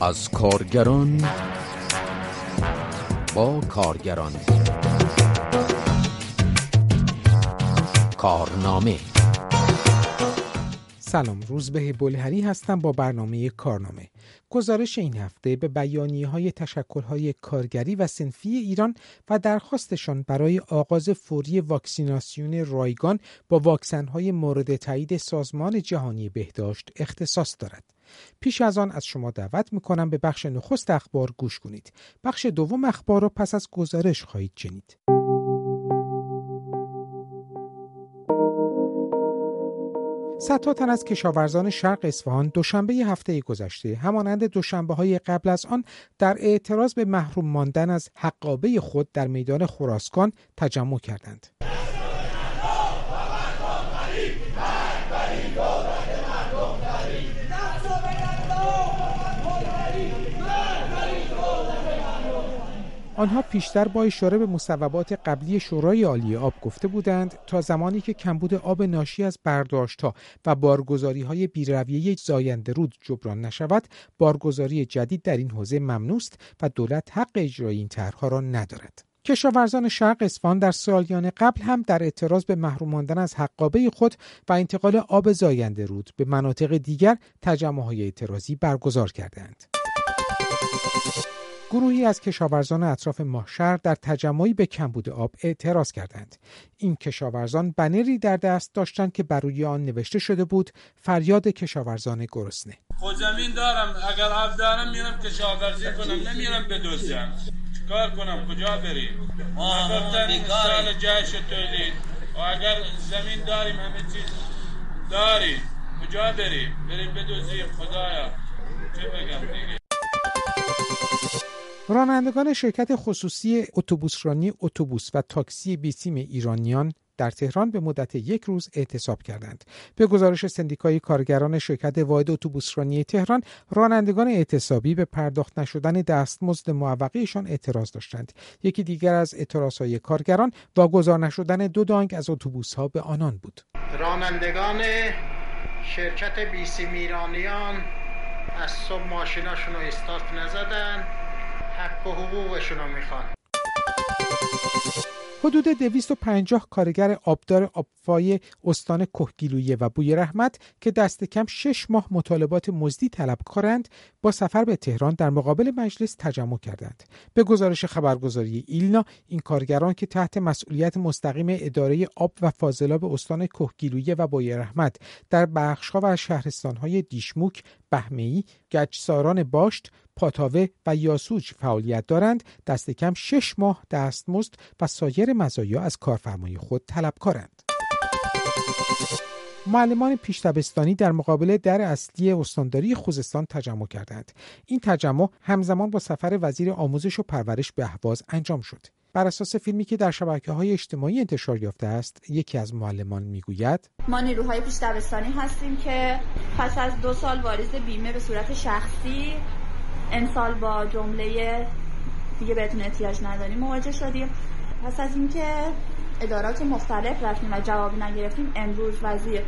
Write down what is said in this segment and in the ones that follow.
از کارگران با کارگران. کارنامه. سلام روزبه بلهری هستم با برنامه کارنامه. گزارش این هفته به بیانی های تشکل های کارگری و سنفی ایران و درخواستشان برای آغاز فوری واکسیناسیون رایگان با واکسن های مورد تایید سازمان جهانی بهداشت اختصاص دارد. پیش از آن از شما دعوت می‌کنم به بخش نخست اخبار گوش کنید بخش دوم اخبار را پس از گزارش خواهید شنید صدها تن از کشاورزان شرق اصفهان دوشنبه هفته گذشته همانند دوشنبه های قبل از آن در اعتراض به محروم ماندن از حقابه خود در میدان خراسکان تجمع کردند. آنها پیشتر با اشاره به مصوبات قبلی شورای عالی آب گفته بودند تا زمانی که کمبود آب ناشی از برداشتها و بارگذاری های بیرویه زاینده رود جبران نشود بارگذاری جدید در این حوزه ممنوع و دولت حق اجرای این طرحها را ندارد کشاورزان شرق اصفهان در سالیان قبل هم در اعتراض به محروم ماندن از حقابه خود و انتقال آب زاینده رود به مناطق دیگر تجمعهای اعتراضی برگزار کردند. گروهی از کشاورزان اطراف ماهشهر در تجمعی به کمبود آب اعتراض کردند. این کشاورزان بنری در دست داشتند که بر روی آن نوشته شده بود فریاد کشاورزان گرسنه. خود زمین دارم. اگر آب دارم میرم کشاورزی کنم نمیرم بدوزم کار کنم؟ کجا بریم؟ ما سال جایش تولید. و اگر زمین داریم همه چیز داریم. کجا بریم؟ بریم بدوزیم خدایا. چه بگم؟ دیگه رانندگان شرکت خصوصی اتوبوسرانی اتوبوس و تاکسی بیسیم ایرانیان در تهران به مدت یک روز اعتصاب کردند. به گزارش سندیکای کارگران شرکت واحد اتوبوسرانی تهران، رانندگان اعتصابی به پرداخت نشدن دستمزد معوقهشان اعتراض داشتند. یکی دیگر از اعتراضهای کارگران واگذار نشدن دو دانگ از اتوبوسها به آنان بود. رانندگان شرکت بیسیم ایرانیان از صبح ماشیناشون رو استارت نزدن حق و حقوقشون می‌خوان. حدود 250 کارگر آبدار آبفای استان کهگیلویه و بوی رحمت که دست کم 6 ماه مطالبات مزدی طلب کارند با سفر به تهران در مقابل مجلس تجمع کردند. به گزارش خبرگزاری ایلنا این کارگران که تحت مسئولیت مستقیم اداره آب و فاضلاب استان کهگیلویه و بوی رحمت در بخشها و شهرستانهای دیشموک بهمه‌ای گچساران باشت پاتاوه و یاسوج فعالیت دارند دست کم شش ماه دستمزد و سایر مزایا از کارفرمای خود طلبکارند. معلمان پیشتبستانی در مقابل در اصلی استانداری خوزستان تجمع کردند. این تجمع همزمان با سفر وزیر آموزش و پرورش به اهواز انجام شد. بر اساس فیلمی که در شبکه های اجتماعی انتشار یافته است یکی از معلمان می‌گوید ما نیروهای پیش هستیم که پس از دو سال واریز بیمه به صورت شخصی امسال با جمله دیگه بهتون احتیاج نداریم مواجه شدیم پس از اینکه ادارات مختلف رفتیم و جواب نگرفتیم امروز وزیر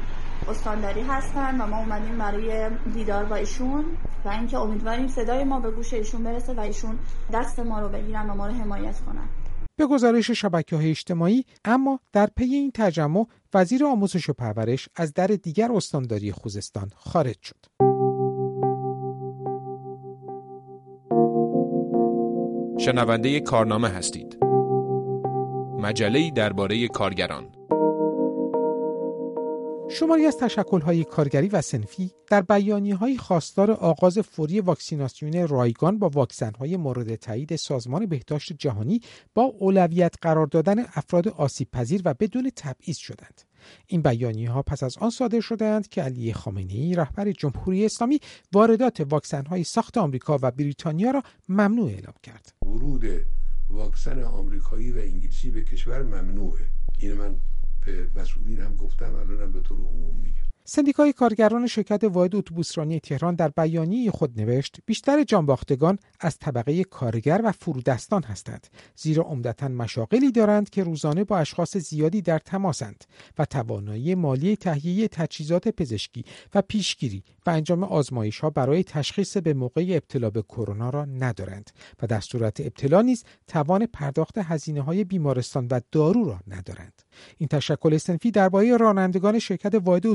استانداری هستن و ما اومدیم برای دیدار با ایشون و اینکه امیدواریم صدای ما به گوش ایشون برسه و ایشون دست ما رو بگیرن و ما رو حمایت کنن به گزارش شبکه های اجتماعی اما در پی این تجمع وزیر آموزش و پرورش از در دیگر استانداری خوزستان خارج شد. شنونده کارنامه هستید. مجله درباره کارگران شماری از تشکل‌های کارگری و سنفی در های خواستار آغاز فوری واکسیناسیون رایگان با واکسن‌های مورد تایید سازمان بهداشت جهانی با اولویت قرار دادن افراد آسیب پذیر و بدون تبعیض شدند. این بیانیه ها پس از آن صادر شدند که علی خامنه‌ای رهبر جمهوری اسلامی واردات واکسن ساخت آمریکا و بریتانیا را ممنوع اعلام کرد. ورود واکسن آمریکایی و انگلیسی به کشور ممنوعه. این من به مسئولین هم گفتم الانم به طور عموم میگم سندیکای کارگران شرکت واحد اتوبوسرانی تهران در بیانیه خود نوشت بیشتر جانباختگان از طبقه کارگر و فرودستان هستند. زیرا عمدتا مشاغلی دارند که روزانه با اشخاص زیادی در تماسند و توانایی مالی تهیه تجهیزات پزشکی و پیشگیری و انجام آزمایش ها برای تشخیص به موقع ابتلا به کرونا را ندارند و در صورت ابتلا نیز توان پرداخت هزینه های بیمارستان و دارو را ندارند. این تشکل سنفی درباره رانندگان شرکت واحد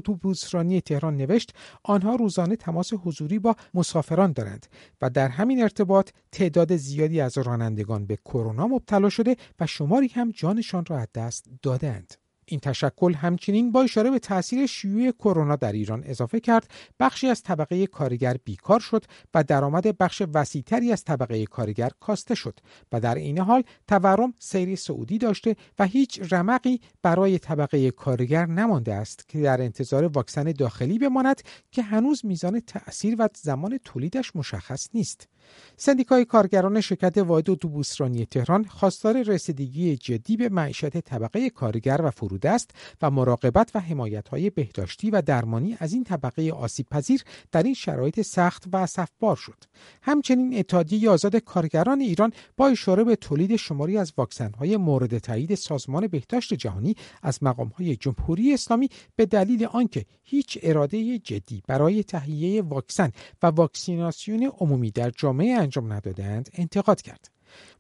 اتوبوسرانی تهران نوشت آنها روزانه تماس حضوری با مسافران دارند و در همین ارتباط تعداد زیادی از رانندگان به کرونا مبتلا شده و شماری هم جانشان را از دست دادند. این تشکل همچنین با اشاره به تاثیر شیوع کرونا در ایران اضافه کرد بخشی از طبقه کارگر بیکار شد و درآمد بخش وسیعتری از طبقه کارگر کاسته شد و در این حال تورم سیر سعودی داشته و هیچ رمقی برای طبقه کارگر نمانده است که در انتظار واکسن داخلی بماند که هنوز میزان تأثیر و زمان تولیدش مشخص نیست. سندیکای کارگران شرکت واحد اتوبوسرانی تهران خواستار رسیدگی جدی به معیشت طبقه کارگر و فرودست و مراقبت و های بهداشتی و درمانی از این طبقه آسیب پذیر در این شرایط سخت و صفبار شد. همچنین اتحادیه آزاد کارگران ایران با اشاره به تولید شماری از های مورد تایید سازمان بهداشت جهانی از های جمهوری اسلامی به دلیل آنکه هیچ اراده جدی برای تهیه واکسن و واکسیناسیون عمومی در جامعه انجام ندادند انتقاد کرد.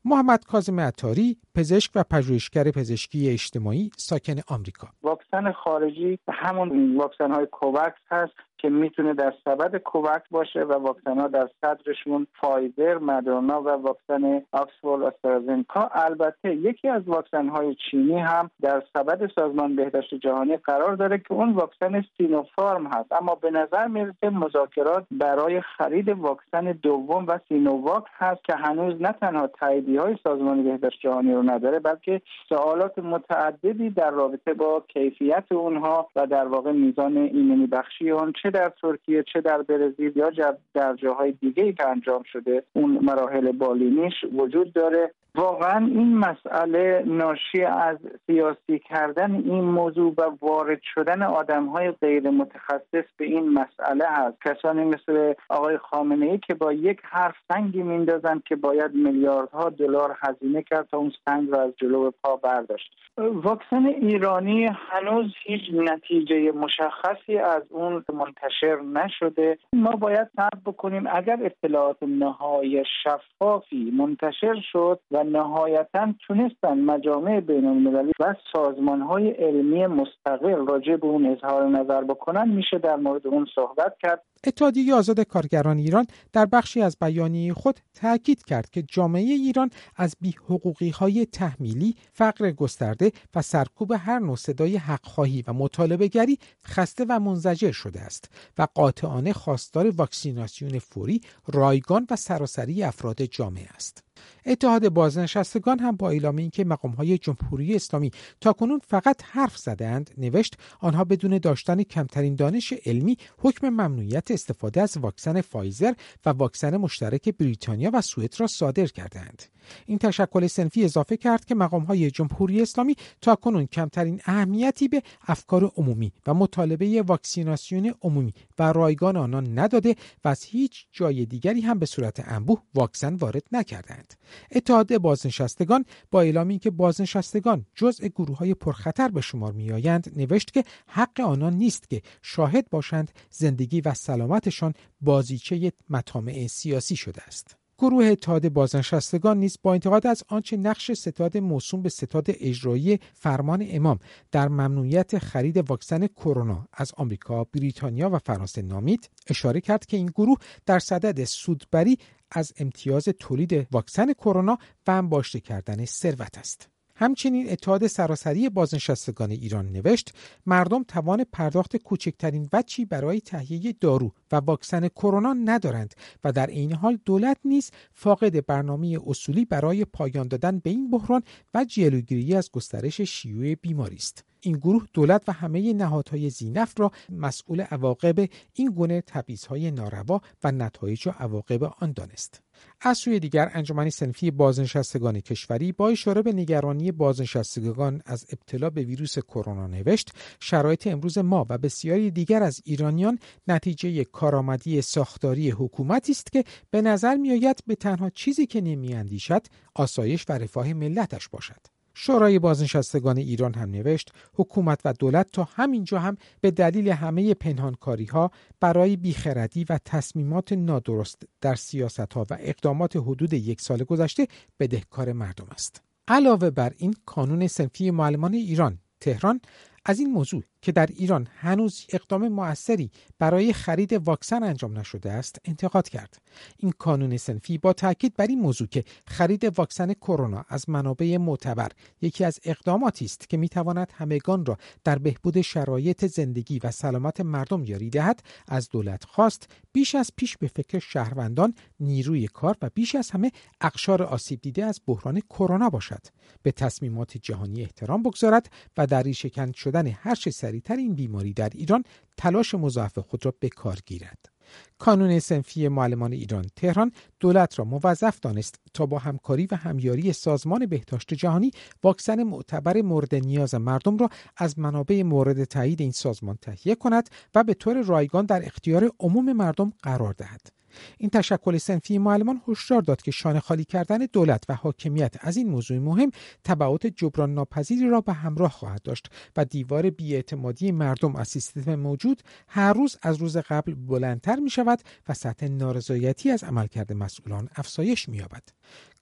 محمد کاظم عطاری پزشک و پژوهشگر پزشکی اجتماعی ساکن آمریکا واکسن خارجی همون واکسن های کووکس هست که می‌تونه در سبد کووکس باشه و واکسن ها در صدرشون فایزر، مدرنا و واکسن آکسفورد آسترازنکا البته یکی از واکسن های چینی هم در سبد سازمان بهداشت جهانی قرار داره که اون واکسن سینوفارم هست. اما به نظر می‌رسه مذاکرات برای خرید واکسن دوم و سینوواک هست که هنوز نه تنها تاییدی های سازمان بهداشت جهانی رو نداره بلکه سوالات متعددی در رابطه با کیفیت اونها و در واقع میزان ایمنی بخشی اون چه در ترکیه چه در برزیل یا در جاهای دیگه که انجام شده اون مراحل بالینیش وجود داره. واقعا این مسئله ناشی از سیاسی کردن این موضوع و وارد شدن آدم های غیر متخصص به این مسئله هست. کسانی مثل آقای خامنه ای که با یک حرف سنگی میندازن که باید میلیاردها دلار هزینه کرد تا اون سنگ رو از جلو پا برداشت. واکسن ایرانی هنوز هیچ نتیجه مشخصی از اون منتشر نشده. ما باید صبر بکنیم اگر اطلاعات نهایی شفافی منتشر شد و نهایتا تونستن مجامع بین المللی و سازمان های علمی مستقل راجع به اون اظهار نظر بکنن میشه در مورد اون صحبت کرد اتحادیه آزاد کارگران ایران در بخشی از بیانیه خود تاکید کرد که جامعه ایران از حقوقی های تحمیلی، فقر گسترده و سرکوب هر نوع صدای حقخواهی و مطالبه گری خسته و منزجر شده است و قاطعانه خواستار واکسیناسیون فوری، رایگان و سراسری افراد جامعه است. اتحاد بازنشستگان هم با اعلام اینکه های جمهوری اسلامی تاکنون فقط حرف زدند نوشت آنها بدون داشتن کمترین دانش علمی حکم ممنوعیت استفاده از واکسن فایزر و واکسن مشترک بریتانیا و سوئد را صادر کردند این تشکل سنفی اضافه کرد که مقام های جمهوری اسلامی تا کنون کمترین اهمیتی به افکار عمومی و مطالبه واکسیناسیون عمومی و رایگان آنان نداده و از هیچ جای دیگری هم به صورت انبوه واکسن وارد نکردند اتحاد بازنشستگان با اعلامی که بازنشستگان جزء گروه های پرخطر به شمار میآیند نوشت که حق آنان نیست که شاهد باشند زندگی و سلامتشان بازیچه مطامع سیاسی شده است. گروه اتحاد بازنشستگان نیز با انتقاد از آنچه نقش ستاد موسوم به ستاد اجرایی فرمان امام در ممنوعیت خرید واکسن کرونا از آمریکا، بریتانیا و فرانسه نامید اشاره کرد که این گروه در صدد سودبری از امتیاز تولید واکسن کرونا و انباشته کردن ثروت است. همچنین اتحاد سراسری بازنشستگان ایران نوشت مردم توان پرداخت کوچکترین وچی برای تهیه دارو و واکسن کرونا ندارند و در این حال دولت نیز فاقد برنامه اصولی برای پایان دادن به این بحران و جلوگیری از گسترش شیوع بیماری است این گروه دولت و همه نهادهای زینف را مسئول عواقب این گونه تبعیضهای ناروا و نتایج و عواقب آن دانست. از سوی دیگر انجمن سنفی بازنشستگان کشوری با اشاره به نگرانی بازنشستگان از ابتلا به ویروس کرونا نوشت شرایط امروز ما و بسیاری دیگر از ایرانیان نتیجه کارآمدی ساختاری حکومتی است که به نظر میآید به تنها چیزی که نمیاندیشد آسایش و رفاه ملتش باشد. شورای بازنشستگان ایران هم نوشت حکومت و دولت تا همینجا هم به دلیل همه پنهانکاری ها برای بیخردی و تصمیمات نادرست در سیاست ها و اقدامات حدود یک سال گذشته بدهکار مردم است. علاوه بر این کانون سنفی معلمان ایران تهران از این موضوع که در ایران هنوز اقدام موثری برای خرید واکسن انجام نشده است انتقاد کرد. این کانون سنفی با تاکید بر این موضوع که خرید واکسن کرونا از منابع معتبر یکی از اقداماتی است که می‌تواند همگان را در بهبود شرایط زندگی و سلامت مردم یاری دهد از دولت خواست بیش از پیش به فکر شهروندان نیروی کار و بیش از همه اقشار آسیب دیده از بحران کرونا باشد. به تصمیمات جهانی احترام بگذارد و در ریشهکن شدن هر چه سریعتر این بیماری در ایران تلاش مضاعف خود را به کار گیرد. کانون سنفی معلمان ایران تهران دولت را موظف دانست تا با همکاری و همیاری سازمان بهداشت جهانی واکسن معتبر مورد نیاز مردم را از منابع مورد تایید این سازمان تهیه کند و به طور رایگان در اختیار عموم مردم قرار دهد. این تشکل سنفی معلمان هشدار داد که شانه خالی کردن دولت و حاکمیت از این موضوع مهم تبعات جبران ناپذیری را به همراه خواهد داشت و دیوار بیاعتمادی مردم از سیستم موجود هر روز از روز قبل بلندتر می شود و سطح نارضایتی از عملکرد مسئولان افزایش می یابد.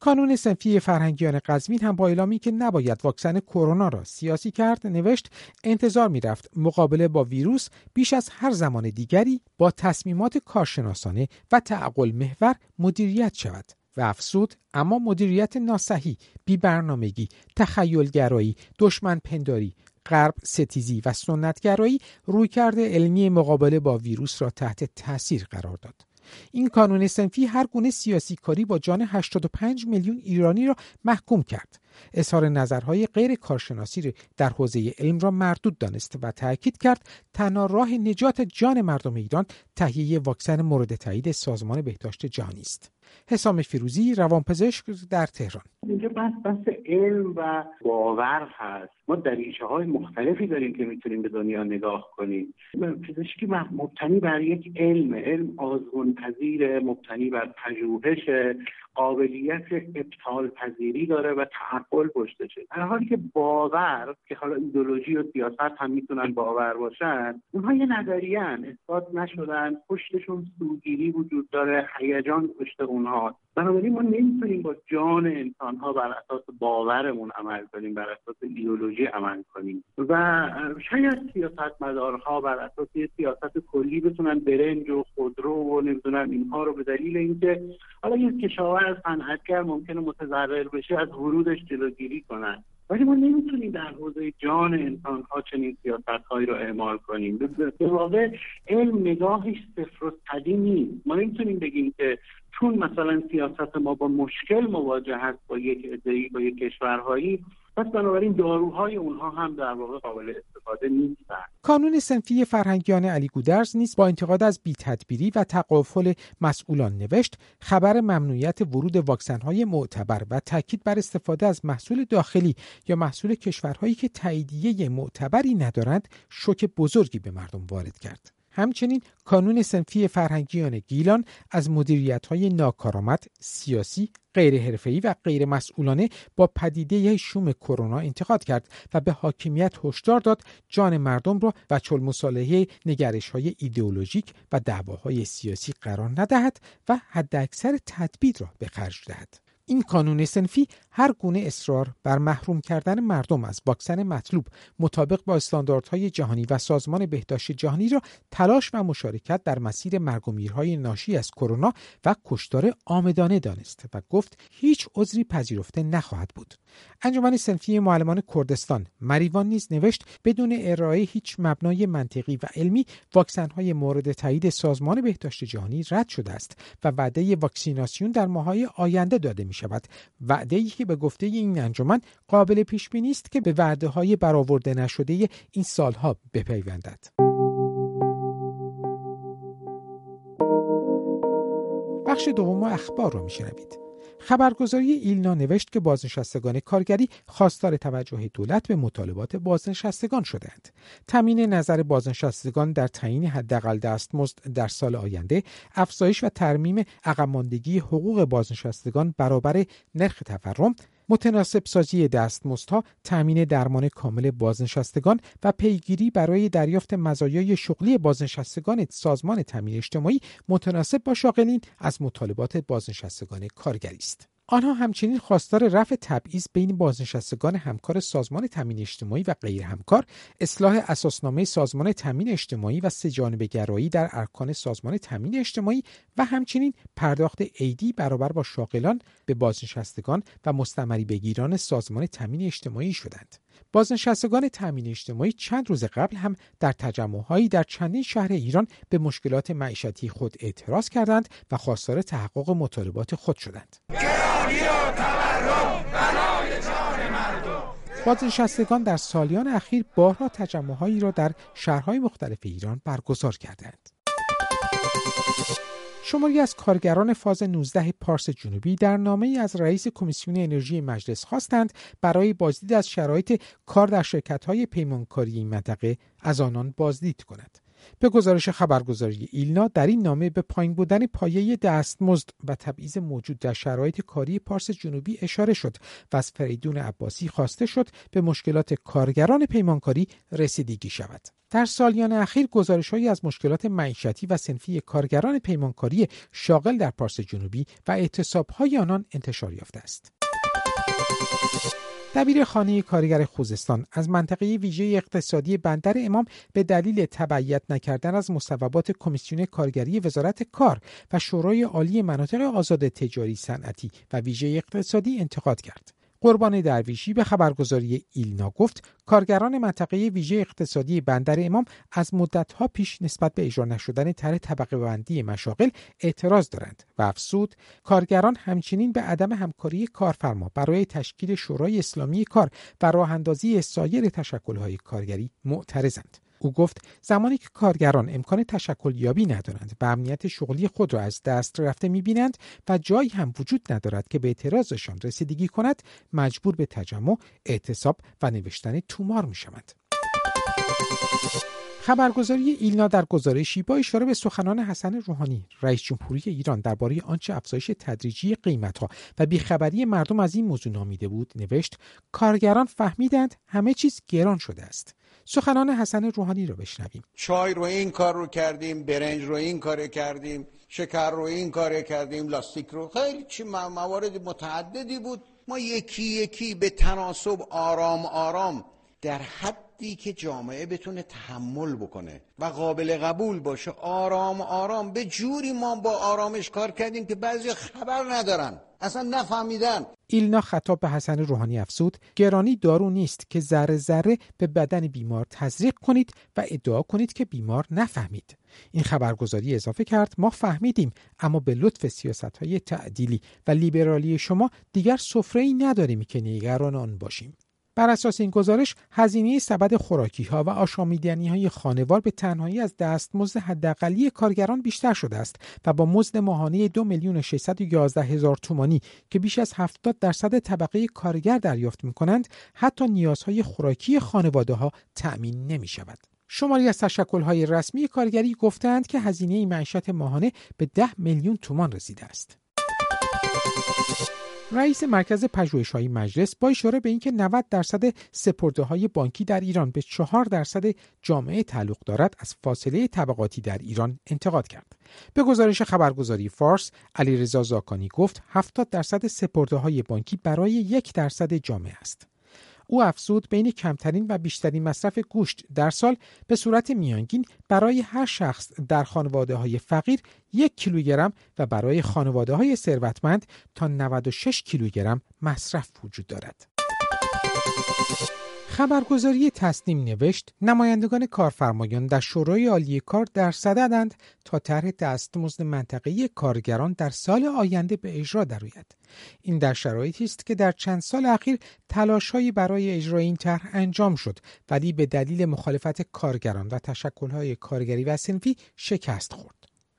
کانون سنفی فرهنگیان قزوین هم با اعلامی که نباید واکسن کرونا را سیاسی کرد نوشت انتظار می‌رفت مقابله با ویروس بیش از هر زمان دیگری با تصمیمات کارشناسانه و تعقل محور مدیریت شود و افسود اما مدیریت ناسحی بی برنامگی تخیلگرایی دشمن پنداری غرب ستیزی و سنتگرایی رویکرد علمی مقابله با ویروس را تحت تاثیر قرار داد. این کانون سنفی هر گونه سیاسی کاری با جان 85 میلیون ایرانی را محکوم کرد. اظهار نظرهای غیر کارشناسی در حوزه علم را مردود دانست و تاکید کرد تنها راه نجات جان مردم ایران تهیه واکسن مورد تایید سازمان بهداشت جهانی است. حسام فیروزی روانپزشک در تهران. اینجا بحث بحث علم و باور هست. ما دریچه های مختلفی داریم که می‌تونیم به دنیا نگاه کنیم. پزشکی مبتنی بر یک علم. علم آزمون پذیر مبتنی بر پژوهش قابلیت ابطال پذیری داره و تعقل پشتشه در حالی که باور که حالا ایدولوژی و سیاست هم می‌تونن باور باشن اونها یه نظریه اثبات نشدن پشتشون سوگیری وجود داره هیجان پشت اونها. بنابراین ما نمی‌تونیم با جان انسان ها بر اساس باورمون عمل کنیم بر اساس ایدولوژی عمل کنیم. و شاید سیاست مدارها بر اساس سیاست کلی بتونن برنج و خودرو و نمی‌دونم اینها رو به دلیل اینکه حالا یه کشاورز صنعتگر ممکنه متضرر بشه از ورودش جلوگیری کنن. ولی ما نمی‌تونیم در حوزه جان انسان ها چنین سیاست هایی رو اعمال کنیم. به واقع علم نگاهش صفر و نیست. ما نمی‌تونیم بگیم که چون مثلا سیاست ما با مشکل مواجه هست با یک ادهی با یک کشورهایی پس بنابراین داروهای اونها هم در واقع قابل استفاده نیستن. کانون سنفی فرهنگیان علی گودرز نیست با انتقاد از بیتدبیری و تقافل مسئولان نوشت خبر ممنوعیت ورود واکسنهای معتبر و تاکید بر استفاده از محصول داخلی یا محصول کشورهایی که تاییدیه معتبری ندارند شوک بزرگی به مردم وارد کرد. همچنین کانون سنفی فرهنگیان گیلان از مدیریت های ناکارآمد سیاسی غیر حرفه‌ای و غیر مسئولانه با پدیده شوم کرونا انتقاد کرد و به حاکمیت هشدار داد جان مردم را و چل مصالحه نگرش های ایدئولوژیک و دعواهای سیاسی قرار ندهد و حداکثر تدبیر را به خرج دهد. این کانون سنفی هر گونه اصرار بر محروم کردن مردم از واکسن مطلوب مطابق با استانداردهای جهانی و سازمان بهداشت جهانی را تلاش و مشارکت در مسیر مرگ ناشی از کرونا و کشتار آمدانه دانست و گفت هیچ عذری پذیرفته نخواهد بود. انجمن سنفی معلمان کردستان مریوان نیز نوشت بدون ارائه هیچ مبنای منطقی و علمی واکسنهای مورد تایید سازمان بهداشت جهانی رد شده است و وعده واکسیناسیون در ماهای آینده داده می شود وعده که به گفته این انجمن قابل پیش بینی است که به وعده های برآورده نشده این سالها بپیوندد. بخش دوم اخبار را میشنوید. خبرگزاری ایلنا نوشت که بازنشستگان کارگری خواستار توجه دولت به مطالبات بازنشستگان شدند. تامین نظر بازنشستگان در تعیین حداقل دستمزد در سال آینده، افزایش و ترمیم عقبماندگی حقوق بازنشستگان برابر نرخ تورم متناسب سازی دستمزدها، تأمین درمان کامل بازنشستگان و پیگیری برای دریافت مزایای شغلی بازنشستگان سازمان تامین اجتماعی متناسب با شاغلین از مطالبات بازنشستگان کارگری است. آنها همچنین خواستار رفع تبعیض بین بازنشستگان همکار سازمان تامین اجتماعی و غیر همکار، اصلاح اساسنامه سازمان تامین اجتماعی و سه‌جانبه گرایی در ارکان سازمان تامین اجتماعی و همچنین پرداخت عیدی برابر با شاغلان به بازنشستگان و مستمری بگیران سازمان تامین اجتماعی شدند. بازنشستگان تأمین اجتماعی چند روز قبل هم در تجمعهایی در چندین شهر ایران به مشکلات معیشتی خود اعتراض کردند و خواستار تحقق مطالبات خود شدند. بازنشستگان در سالیان اخیر بارها تجمعهایی را در شهرهای مختلف ایران برگزار کردند. شماری از کارگران فاز 19 پارس جنوبی در نامه از رئیس کمیسیون انرژی مجلس خواستند برای بازدید از شرایط کار در شرکت های پیمانکاری این منطقه از آنان بازدید کند. به گزارش خبرگزاری ایلنا در این نامه به پایین بودن پایه دستمزد و تبعیض موجود در شرایط کاری پارس جنوبی اشاره شد و از فریدون عباسی خواسته شد به مشکلات کارگران پیمانکاری رسیدگی شود. در سالیان اخیر گزارشهایی از مشکلات معیشتی و سنفی کارگران پیمانکاری شاغل در پارس جنوبی و اعتصابهای آنان انتشار یافته است. دبیر خانه کارگر خوزستان از منطقه ویژه اقتصادی بندر امام به دلیل تبعیت نکردن از مصوبات کمیسیون کارگری وزارت کار و شورای عالی مناطق آزاد تجاری صنعتی و ویژه اقتصادی انتقاد کرد. قربان درویشی به خبرگزاری ایلنا گفت کارگران منطقه ویژه اقتصادی بندر امام از مدتها پیش نسبت به اجرا نشدن طرح طبقه بندی مشاغل اعتراض دارند و افسود کارگران همچنین به عدم همکاری کارفرما برای تشکیل شورای اسلامی کار و راه اندازی سایر تشکل‌های کارگری معترضند. او گفت زمانی که کارگران امکان تشکل یابی ندارند و امنیت شغلی خود را از دست رفته می‌بینند و جایی هم وجود ندارد که به اعتراضشان رسیدگی کند مجبور به تجمع اعتصاب و نوشتن تومار می‌شوند. خبرگزاری ایلنا در گزارشی با اشاره به سخنان حسن روحانی رئیس جمهوری ایران درباره آنچه افزایش تدریجی قیمتها و بیخبری مردم از این موضوع نامیده بود نوشت کارگران فهمیدند همه چیز گران شده است. سخنان حسن روحانی رو بشنویم. چای رو این کار رو کردیم برنج رو این کار کردیم شکر رو این کار کردیم لاستیک رو. خیلی چی موارد متعددی بود. ما یکی یکی به تناسب آرام آرام در حدی که جامعه بتونه تحمل بکنه و قابل قبول باشه آرام آرام. به جوری ما با آرامش کار کردیم که بعضی خبر ندارن اصلا نفهمیدن. ایلنا خطاب به حسن روحانی افسود گرانی دارو نیست که ذره ذره به بدن بیمار تزریق کنید و ادعا کنید که بیمار نفهمید. این خبرگزاری اضافه کرد ما فهمیدیم اما به لطف سیاست های تعدیلی و لیبرالی شما دیگر سفره ای نداریم که نگران آن باشیم. بر اساس این گزارش هزینه سبد خوراکی ها و آشامیدنی های خانوار به تنهایی از دستمزد حداقلی کارگران بیشتر شده است و با مزد ماهانه دو میلیون 611 هزار تومانی که بیش از 70 درصد طبقه کارگر دریافت می کنند حتی نیازهای خوراکی خانواده ها تأمین نمی شود. شماری از های رسمی کارگری گفتند که هزینه معیشت ماهانه به 10 میلیون تومان رسیده است. رئیس مرکز پژوهش‌های مجلس با اشاره به اینکه 90 درصد سپرده های بانکی در ایران به 4 درصد جامعه تعلق دارد از فاصله طبقاتی در ایران انتقاد کرد. به گزارش خبرگزاری فارس علیرضا زاکانی گفت 70 درصد سپرده های بانکی برای یک درصد جامعه است. او افزود بین کمترین و بیشترین مصرف گوشت در سال به صورت میانگین برای هر شخص در خانواده های فقیر یک کیلوگرم و برای خانواده های ثروتمند تا 96 کیلوگرم مصرف وجود دارد. خبرگزاری تصنیم نوشت نمایندگان کارفرمایان در شورای عالی کار در صددند تا طرح دستمزد منطقه کارگران در سال آینده به اجرا درآید. این در شرایطی است که در چند سال اخیر تلاشهایی برای اجرای این طرح انجام شد ولی به دلیل مخالفت کارگران و تشکلهای کارگری و سنفی شکست خورد.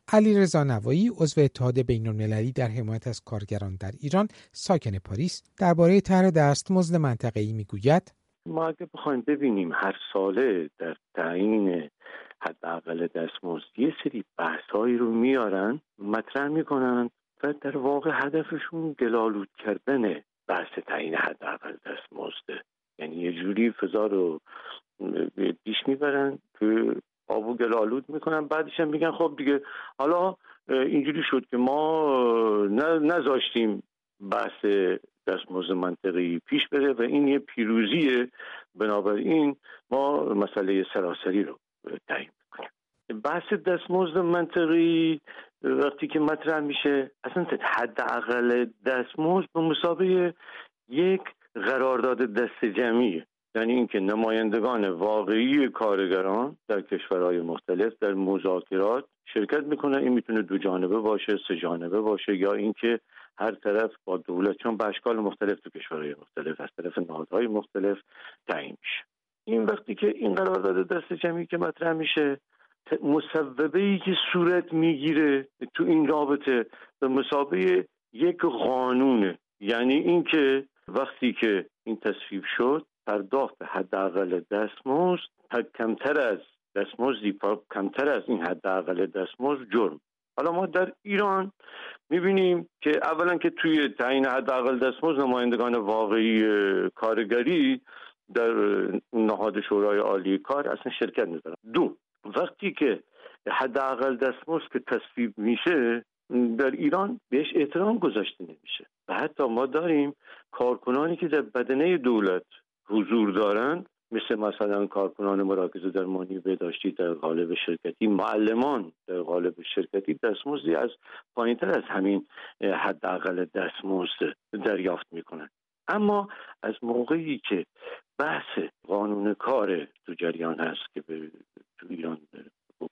علی رضا نوایی عضو اتحاد بین المللی در حمایت از کارگران در ایران ساکن پاریس درباره طرح دستمزد منطقه‌ای می‌گوید ما اگه بخوایم ببینیم هر ساله در تعیین حداقل دستمزد یه سری بحثهایی رو میارن مطرح می‌کنن و در واقع هدفشون گلالود کردن بحث تعیین حداقل دستمزده یعنی یه جوری فضا رو پیش می‌برن که آب و گل آلود می‌کنن بعدش هم میگن خب دیگه حالا اینجوری شد که ما نذاشتیم بحث دستمزد منطقی پیش بره و این یه پیروزیه. بنابراین ما مسئله سراسری رو تعیین می‌کنیم. بحث دستمزد منطقی وقتی که مطرح میشه اصلا حداقل دستمزد به مسابقه یک قرارداد دست جمعیه. یعنی اینکه نمایندگان واقعی کارگران در کشورهای مختلف در مذاکرات شرکت می‌کنن. این می‌تونه دو جانبه باشه سه جانبه باشه یا اینکه هر طرف با دولت چون به اشکال مختلف تو کشورهای مختلف از طرف نهادهای مختلف تعیین میشه. این وقتی که این قرارداد دست جمعی که مطرح میشه مصوبه ای که صورت می‌گیره تو این رابطه به مسابقه یک قانونه یعنی اینکه وقتی که این تصویب شد پرداخت حداقل دستمزد کمتر از دستمزدی کمتر از این حداقل دستمزد جرم. حالا ما در ایران می‌بینیم که اولا که توی تعیین حداقل دستمزد نمایندگان واقعی کارگری در نهاد شورای عالی کار اصلا شرکت ندارن. دو وقتی که حداقل دستمزد که تصویب میشه در ایران بهش احترام گذاشته نمیشه. و حتی ما داریم کارکنانی که در بدنه دولت حضور دارند مثل مثلا کارکنان مراکز درمانی بهداشتی در قالب شرکتی معلمان در قالب شرکتی دستمزدی از پایینتر از همین حداقل دستمزد دریافت می‌کنن. اما از موقعی که بحث قانون کار تو جریان هست که به تو ایران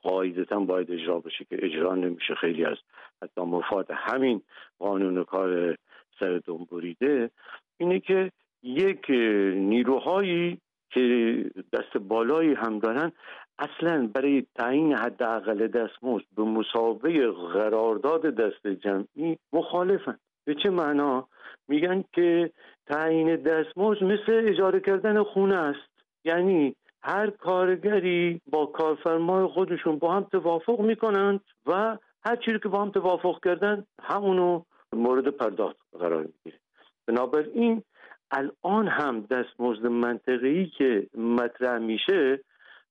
قاعدتا باید اجرا بشه که اجرا نمیشه خیلی از حتی مفاد همین قانون کار سر بریده اینه که یک نیروهایی که دست بالایی هم دارن اصلا برای تعیین حداقل دستمزد به مسابقه قرارداد دست جمعی مخالفن. به چه معنا؟ میگن که تعیین دستمزد مثل اجاره کردن خونه است. یعنی هر کارگری با کارفرمای خودشون با هم توافق می‌کنند و هر چیزی که با هم توافق کردن همونو مورد پرداخت قرار می‌گیره. بنابراین الان هم دستمزد منطقه‌ای که مطرح میشه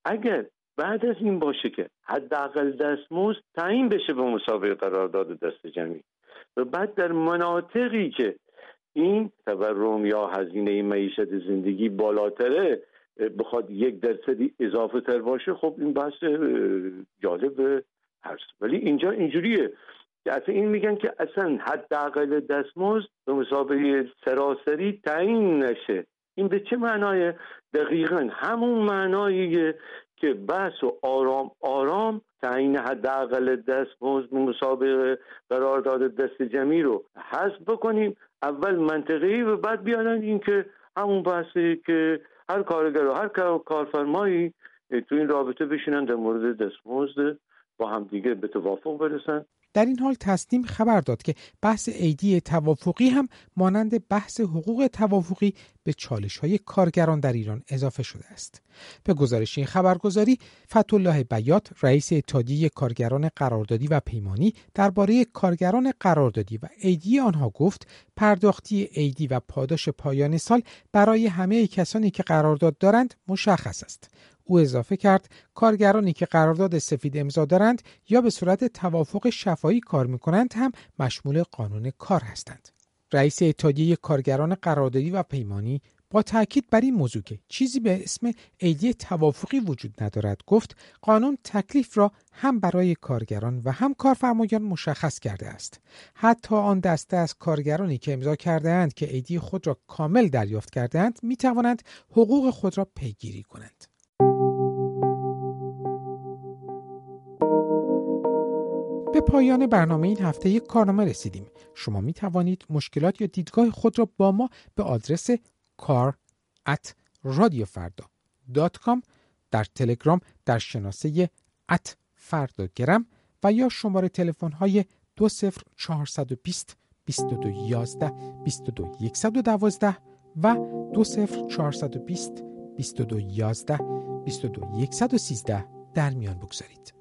اگر بعد از این باشه که حداقل دستمزد تعیین بشه به مسابقه قرارداد دست جمعی. و بعد در مناطقی که این تورم یا هزینه معیشت زندگی بالاتره بخواد یک درصدی اضافه تر باشه خب این بحث جالب هست ولی اینجا اینجوریه. که اصلا این میگن که اصلا حداقل دستمزد به مسابقه سراسری تعیین نشه. این به چه معنای؟ دقیقا همون معناییه که بحث و آرام آرام تعیین حداقل دستمزد مسابقه قرارداد دست جمعی رو حذف بکنیم. اول منطقی و بعد بیارن این که همون بحثی که هر کارگر و هر کارفرمایی تو این رابطه بشینن در مورد دستمزد با هم دیگه به توافق برسن. در این حال تصنیم خبر داد که بحث عیدی توافقی هم مانند بحث حقوق توافقی به چالش های کارگران در ایران اضافه شده است. به گزارش این خبرگزاری فتولاه بیات رئیس اتحادیه کارگران قراردادی و پیمانی درباره کارگران قراردادی و عیدی آنها گفت پرداختی عیدی و پاداش پایان سال برای همه کسانی که قرارداد دارند مشخص است او اضافه کرد کارگرانی که قرارداد سفید امضا دارند یا به صورت توافق شفایی کار می کنند هم مشمول قانون کار هستند. رئیس اتحادیه کارگران قراردادی و پیمانی با تاکید بر این موضوع که چیزی به اسم عیدی توافقی وجود ندارد گفت قانون تکلیف را هم برای کارگران و هم کارفرمایان مشخص کرده است حتی آن دسته از کارگرانی که امضا کردهاند که عیدی خود را کامل دریافت کردهاند می توانند حقوق خود را پیگیری کنند به پایان برنامه این هفته یک کارنامه رسیدیم. شما می توانید مشکلات یا دیدگاه خود را با ما به آدرس کار at در تلگرام در شناسه ات فرداگرم و یا شماره تلفن های 20420 2211 22 112 و 20420 2211 22 113 در میان بگذارید.